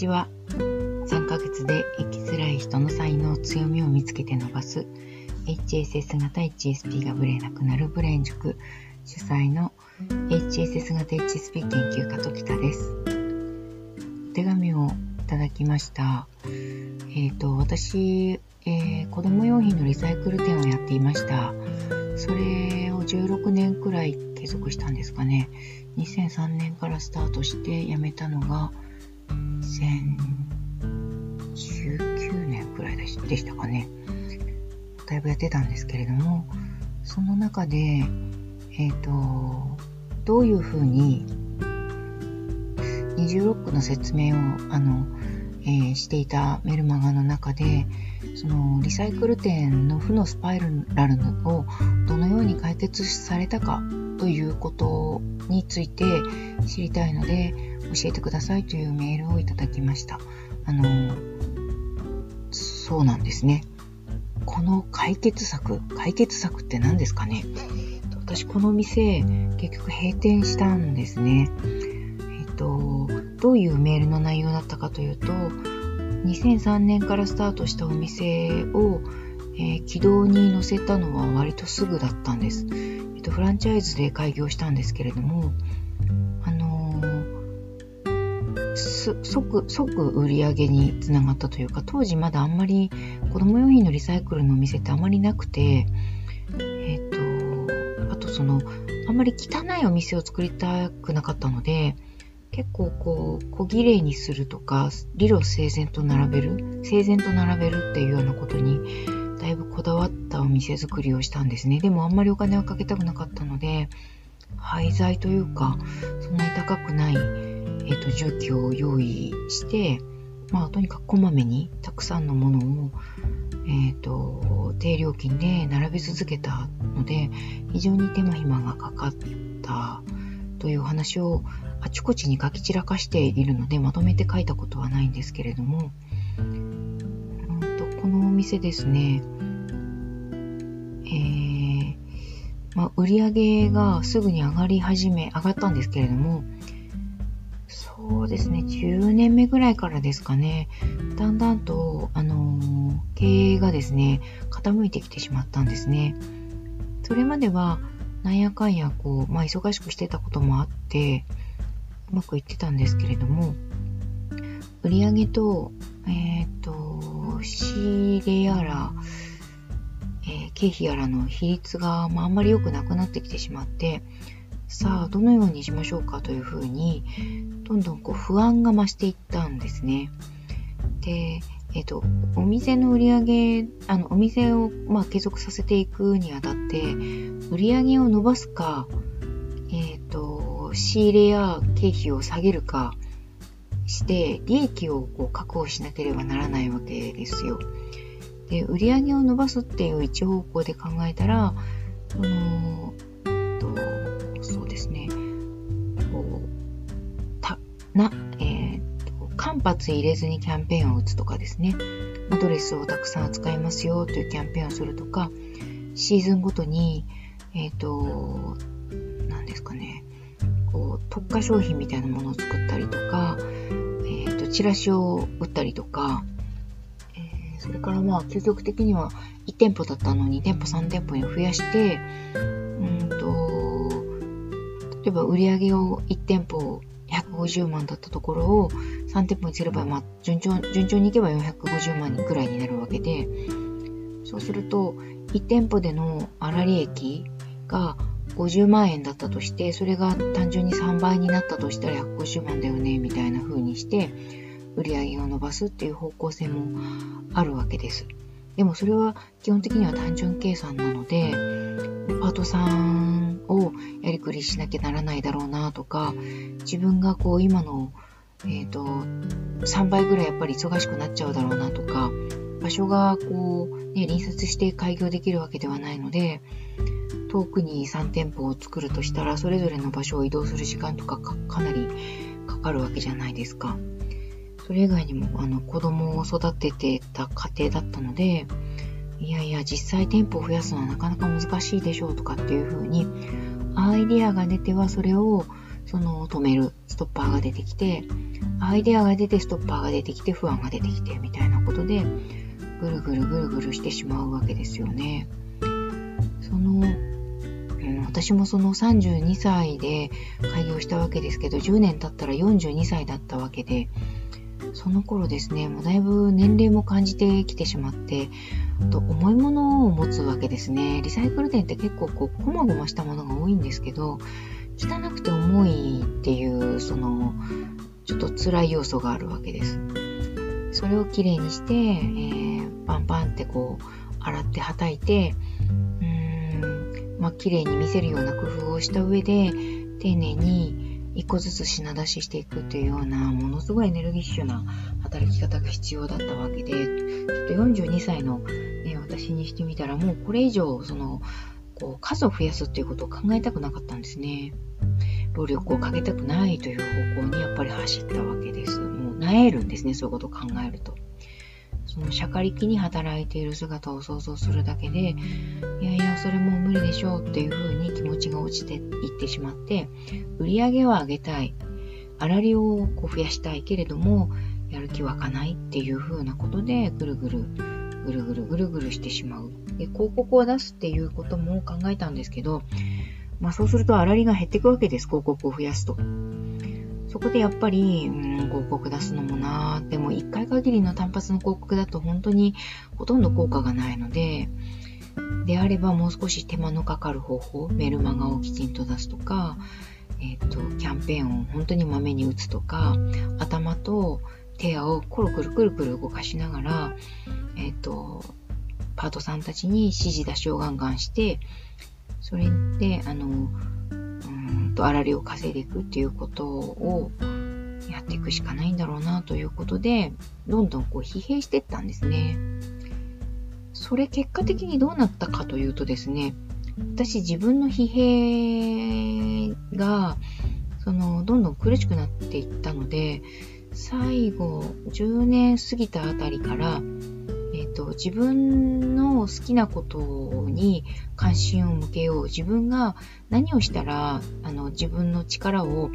ちは。3ヶ月で生きづらい人の才能強みを見つけて伸ばす。HSS 型 HSP がブレなくなるブレン塾。主催の HSS 型 HSP 研究家時田です。お手紙をいただきました。えっ、ー、と私、えー、子供用品のリサイクル店をやっていました。それを16年くらい継続したんですかね。2003年からスタートして辞めたのが2019年くらいでしたかね。だいぶやってたんですけれども、その中で、えっ、ー、と、どういうふうに20ロックの説明を、あの、えー、していたメルマガの中で、そのリサイクル店の負のスパイラルをどのように解決されたかということについて知りたいので教えてくださいというメールをいただきました。あの、そうなんですね。この解決策、解決策って何ですかね？私この店結局閉店したんですね。えっと、どういうメールの内容だったかというと、2003年からスタートしたお店を、えー、軌道に乗せたのは割とすぐだったんです。えっと、フランチャイズで開業したんですけれども、即、即売り上げにつながったというか、当時まだあんまり子供用品のリサイクルのお店ってあまりなくて、えっ、と、あとその、あんまり汚いお店を作りたくなかったので、結構こう、小綺麗にするとか、理路整然と並べる、整然と並べるっていうようなことに、だいぶこだわったお店作りをしたんですね。でもあんまりお金をかけたくなかったので、廃材というか、そんなに高くない、えっ、ー、と、重機を用意して、まあ、とにかくこまめにたくさんのものを、えっ、ー、と、低料金で並べ続けたので、非常に手間暇がかかったという話をあちこちに書き散らかしているのでまとめて書いたことはないんですけれども、うんとこのお店ですね、えー、まあ、売り上げがすぐに上がり始め、上がったんですけれども、そうですね、10年目ぐらいからですかね、だんだんと、あの、経営がですね、傾いてきてしまったんですね。それまでは、なんやかんや、こう、まあ、忙しくしてたこともあって、うまくいってたんですけれども、売上と、えっ、ー、と、仕入れやら、えー、経費やらの比率が、まあ、あんまり良くなくなってきてしまって、さあ、どのようにしましょうかというふうに、どんどんこう不安が増していったんですね。で、えっ、と、お店の売り上げ、あの、お店を、まあ、継続させていくにあたって、売り上げを伸ばすか、えっ、と、仕入れや経費を下げるかして利益をこう確保しなければならないわけですよ。で売り上げを伸ばすっていう一方向で考えたらそのえっとな、えー、間髪入れずにキャンペーンを打つとかですね。ドレスをたくさん扱いますよというキャンペーンをするとかシーズンごとにえっ、ー、と何ですかね。こう特化商品みたいなものを作ったりとか、えーと、チラシを売ったりとか、えー、それからまあ継続的には1店舗だったのに2店舗3店舗に増やしてうんと例えば売り上げを1店舗150万だったところを3店舗にすれば、まあ、順調順調にいけば450万ぐらいになるわけでそうすると1店舗での粗利益が50万円だったとして、それが単純に3倍になったとしたら150万だよね、みたいな風にして、売り上げを伸ばすっていう方向性もあるわけです。でもそれは基本的には単純計算なので、パートさんをやりくりしなきゃならないだろうなとか、自分がこう今の、えっ、ー、と、3倍ぐらいやっぱり忙しくなっちゃうだろうなとか、場所がこう、ね、隣接して開業できるわけではないので、遠くに3店舗を作るとしたら、それぞれの場所を移動する時間とかかなりかかるわけじゃないですか。それ以外にも、あの、子供を育ててた家庭だったので、いやいや、実際店舗を増やすのはなかなか難しいでしょうとかっていう風に、アイデアが出てはそれを、その、止める、ストッパーが出てきて、アイデアが出てストッパーが出てきて不安が出てきてみたいなことでぐるぐるぐるぐるしてしまうわけですよね。その、うん、私もその32歳で開業したわけですけど10年経ったら42歳だったわけでその頃ですね、もうだいぶ年齢も感じてきてしまって、と重いものを持つわけですね。リサイクル店って結構こう、こまごましたものが多いんですけど、汚くて重いっていう、その、ちょっと辛い要素があるわけです。それをきれいにして、えー、パンパンってこう、洗ってはたいて、うーん、まあ、綺麗に見せるような工夫をした上で、丁寧に一個ずつ品出ししていくっていうようなものすごいエネルギッシュな働き方が必要だったわけでちょっと42歳の、ね、私にしてみたらもうこれ以上そのこう数を増やすっていうことを考えたくなかったんですね。労力をかけたくないという方向にやっぱり走ったわけです。もう萎えるんですねそういうことを考えると。そのしゃかりきに働いている姿を想像するだけで、いやいや、それもう無理でしょうっていう風に気持ちが落ちていってしまって、売り上げは上げたい。粗利をこう増やしたいけれども、やる気湧かないっていう風なことで、ぐるぐる、ぐるぐるぐるぐるしてしまう。で、広告を出すっていうことも考えたんですけど、まあそうすると粗利が減っていくわけです、広告を増やすと。そこでやっぱり、うん、広告出すのもなでも1回限りの単発の広告だと本当にほとんど効果がないので、であればもう少し手間のかかる方法、メルマガをきちんと出すとか、えっ、ー、と、キャンペーンを本当にまめに打つとか、頭と手をコロくるくるくる動かしながら、えっ、ー、と、パートさんたちに指示出しをガンガンして、それで、あの、うんと、粗利を稼いでいくっていうことをやっていくしかないんだろうなということで、どんどんこう疲弊していったんですね。それ結果的にどうなったかというとですね、私自分の疲弊が、その、どんどん苦しくなっていったので、最後、10年過ぎたあたりから、ー、と、自分の好きなことに関心を向けよう。自分が何をしたら、あの、自分の力を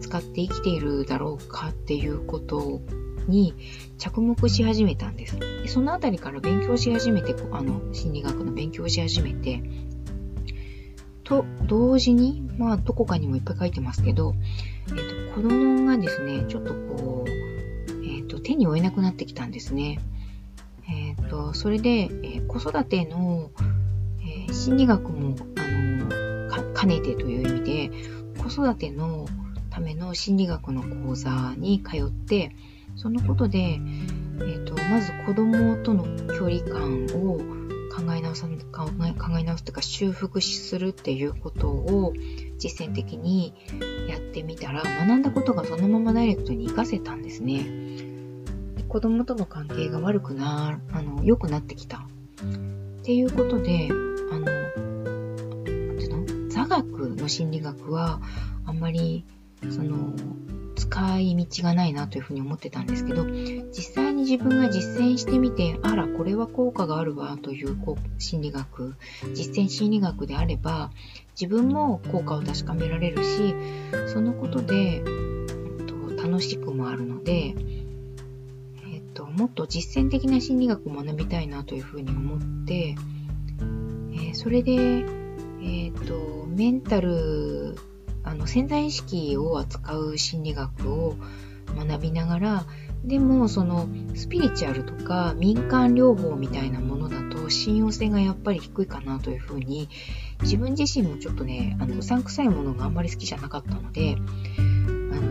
使って生きているだろうかっていうことに着目し始めたんです。でそのあたりから勉強し始めて、あの、心理学の勉強し始めて、と、同時に、まあ、どこかにもいっぱい書いてますけど、えっ、ー、と、子供がですね、ちょっとこう、えっ、と、手に負えなくなってきたんですね。えーと、それで、え、子育ての、え、心理学もあの兼ねてという意味で子育てのための心理学の講座に通ってそのことで、えーと、まず子供との距離感を考え直さ考え考え直すというか修復するっていうことを実践的にやってみたら学んだことがそのままダイレクトに活かせたんですね。子供との関係が悪くな、あの、良くなってきた。っていうことで、あの、ていうの？座学の心理学は、あんまり、その、使い道がないなというふうに思ってたんですけど、実際に自分が実践してみて、あら、これは効果があるわというこう心理学、実践心理学であれば、自分も効果を確かめられるし、そのことで、楽しくもあるので、もっと実践的な心理学を学びたいなというふうに思って、えー、それで、え、ー、と、メンタル、あの、潜在意識を扱う心理学を学びながら、でも、その、スピリチュアルとか民間療法みたいなものだと信用性がやっぱり低いかなというふうに、自分自身もちょっとね、あの、うさんくさいものがあんまり好きじゃなかったので、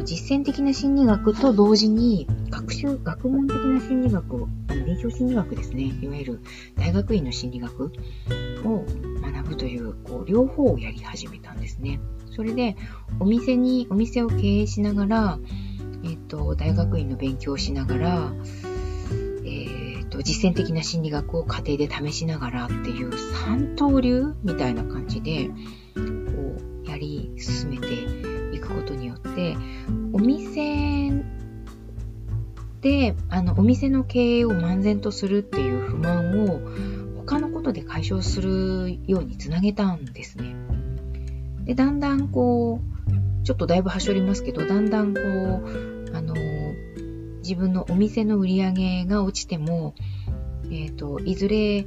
実践的な心理学と同時に学習、学問的な心理学を、あの臨床心理学ですね、いわゆる大学院の心理学を学ぶという、こう、両方をやり始めたんですね。それで、お店に、お店を経営しながら、えっ、と、大学院の勉強をしながら、えっ、と、実践的な心理学を家庭で試しながらっていう三刀流みたいな感じで、こう、やり進めてくことによって、お店で、あの、お店の経営を漫然とするっていう不満を他のことで解消するようにつなげたんですね。で、だんだんこう、ちょっとだいぶはしょりますけど、だんだんこう、あの、自分のお店の売り上げが落ちても、えっ、ー、と、いずれ、えっ、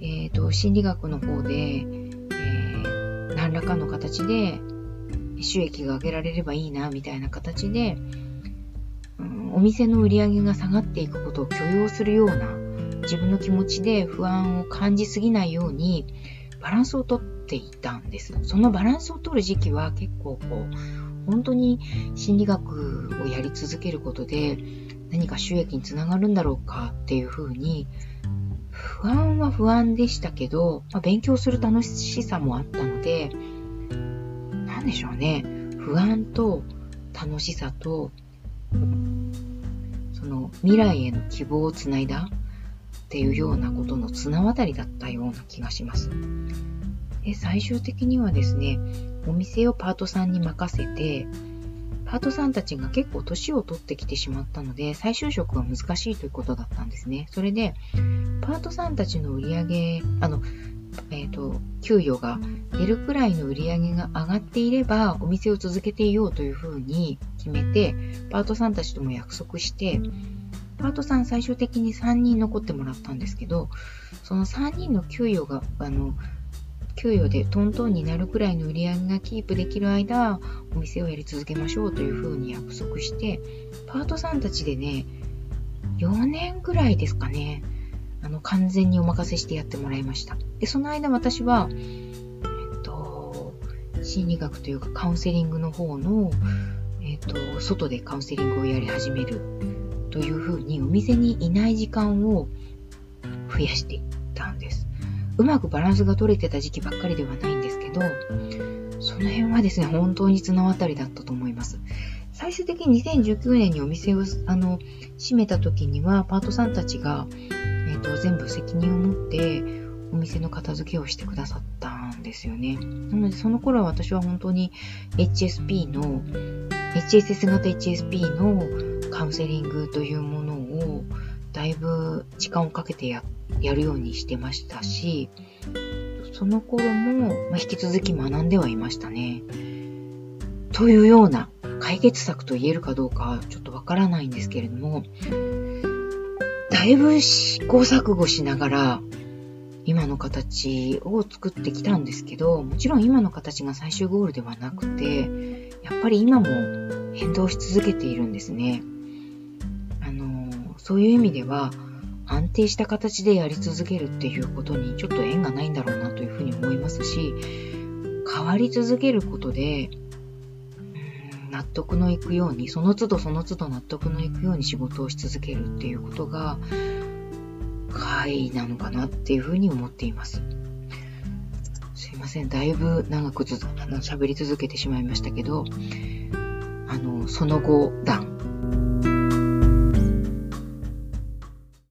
ー、と、心理学の方で、えー、何らかの形で収益が上げられればいいな、みたいな形で、うん、お店の売り上げが下がっていくことを許容するような自分の気持ちで不安を感じすぎないようにバランスをとっていたんです。そのバランスを取る時期は結構こう、本当に心理学をやり続けることで何か収益につながるんだろうかっていうふうに不安は不安でしたけど、まあ、勉強する楽しさもあったので、なんでしょうね。不安と楽しさと、その未来への希望をつないだっていうようなことの綱渡りだったような気がします。で最終的にはですね、お店をパートさんに任せて、パートさんたちが結構年を取ってきてしまったので、再就職が難しいということだったんですね。それで、パートさんたちの売り上げ、あの、えっ、ー、と、給与が減るくらいの売り上げが上がっていれば、お店を続けていようというふうに決めて、パートさんたちとも約束して、パートさん最終的に3人残ってもらったんですけど、その3人の給与が、あの、給与でトントンになるくらいの売り上げがキープできる間、お店をやり続けましょうというふうに約束して、パートさんたちでね、4年ぐらいですかね、あの、完全にお任せしてやってもらいました。で、その間私は、えっと、心理学というかカウンセリングの方の、えっと、外でカウンセリングをやり始めるというふうにお店にいない時間を増やしていったんです。うまくバランスが取れてた時期ばっかりではないんですけど、その辺はですね、本当に綱渡りだったと思います。最終的に2019年にお店をあの閉めた時には、パートさんたちが、と、全部責任を持ってお店の片付けをしてくださったんですよね。なので、その頃は私は本当に HSP の、HSS 型 HSP のカウンセリングというものをだいぶ時間をかけてややるようにしてましたし、その頃も、ま、引き続き学んではいましたね。というような解決策と言えるかどうかちょっとわからないんですけれども、だいぶ試行錯誤しながら今の形を作ってきたんですけど、もちろん今の形が最終ゴールではなくて、やっぱり今も変動し続けているんですね。あのそういう意味では安定した形でやり続けるっていうことにちょっと縁がないんだろうなというふうに思いますし変わり続けることで納得のいくようにその都度その都度納得のいくように仕事をし続けるっていうことが会なのかなっていうふうに思っています。すいません。だいぶ長くず喋り続けてしまいましたけど、あの、その後段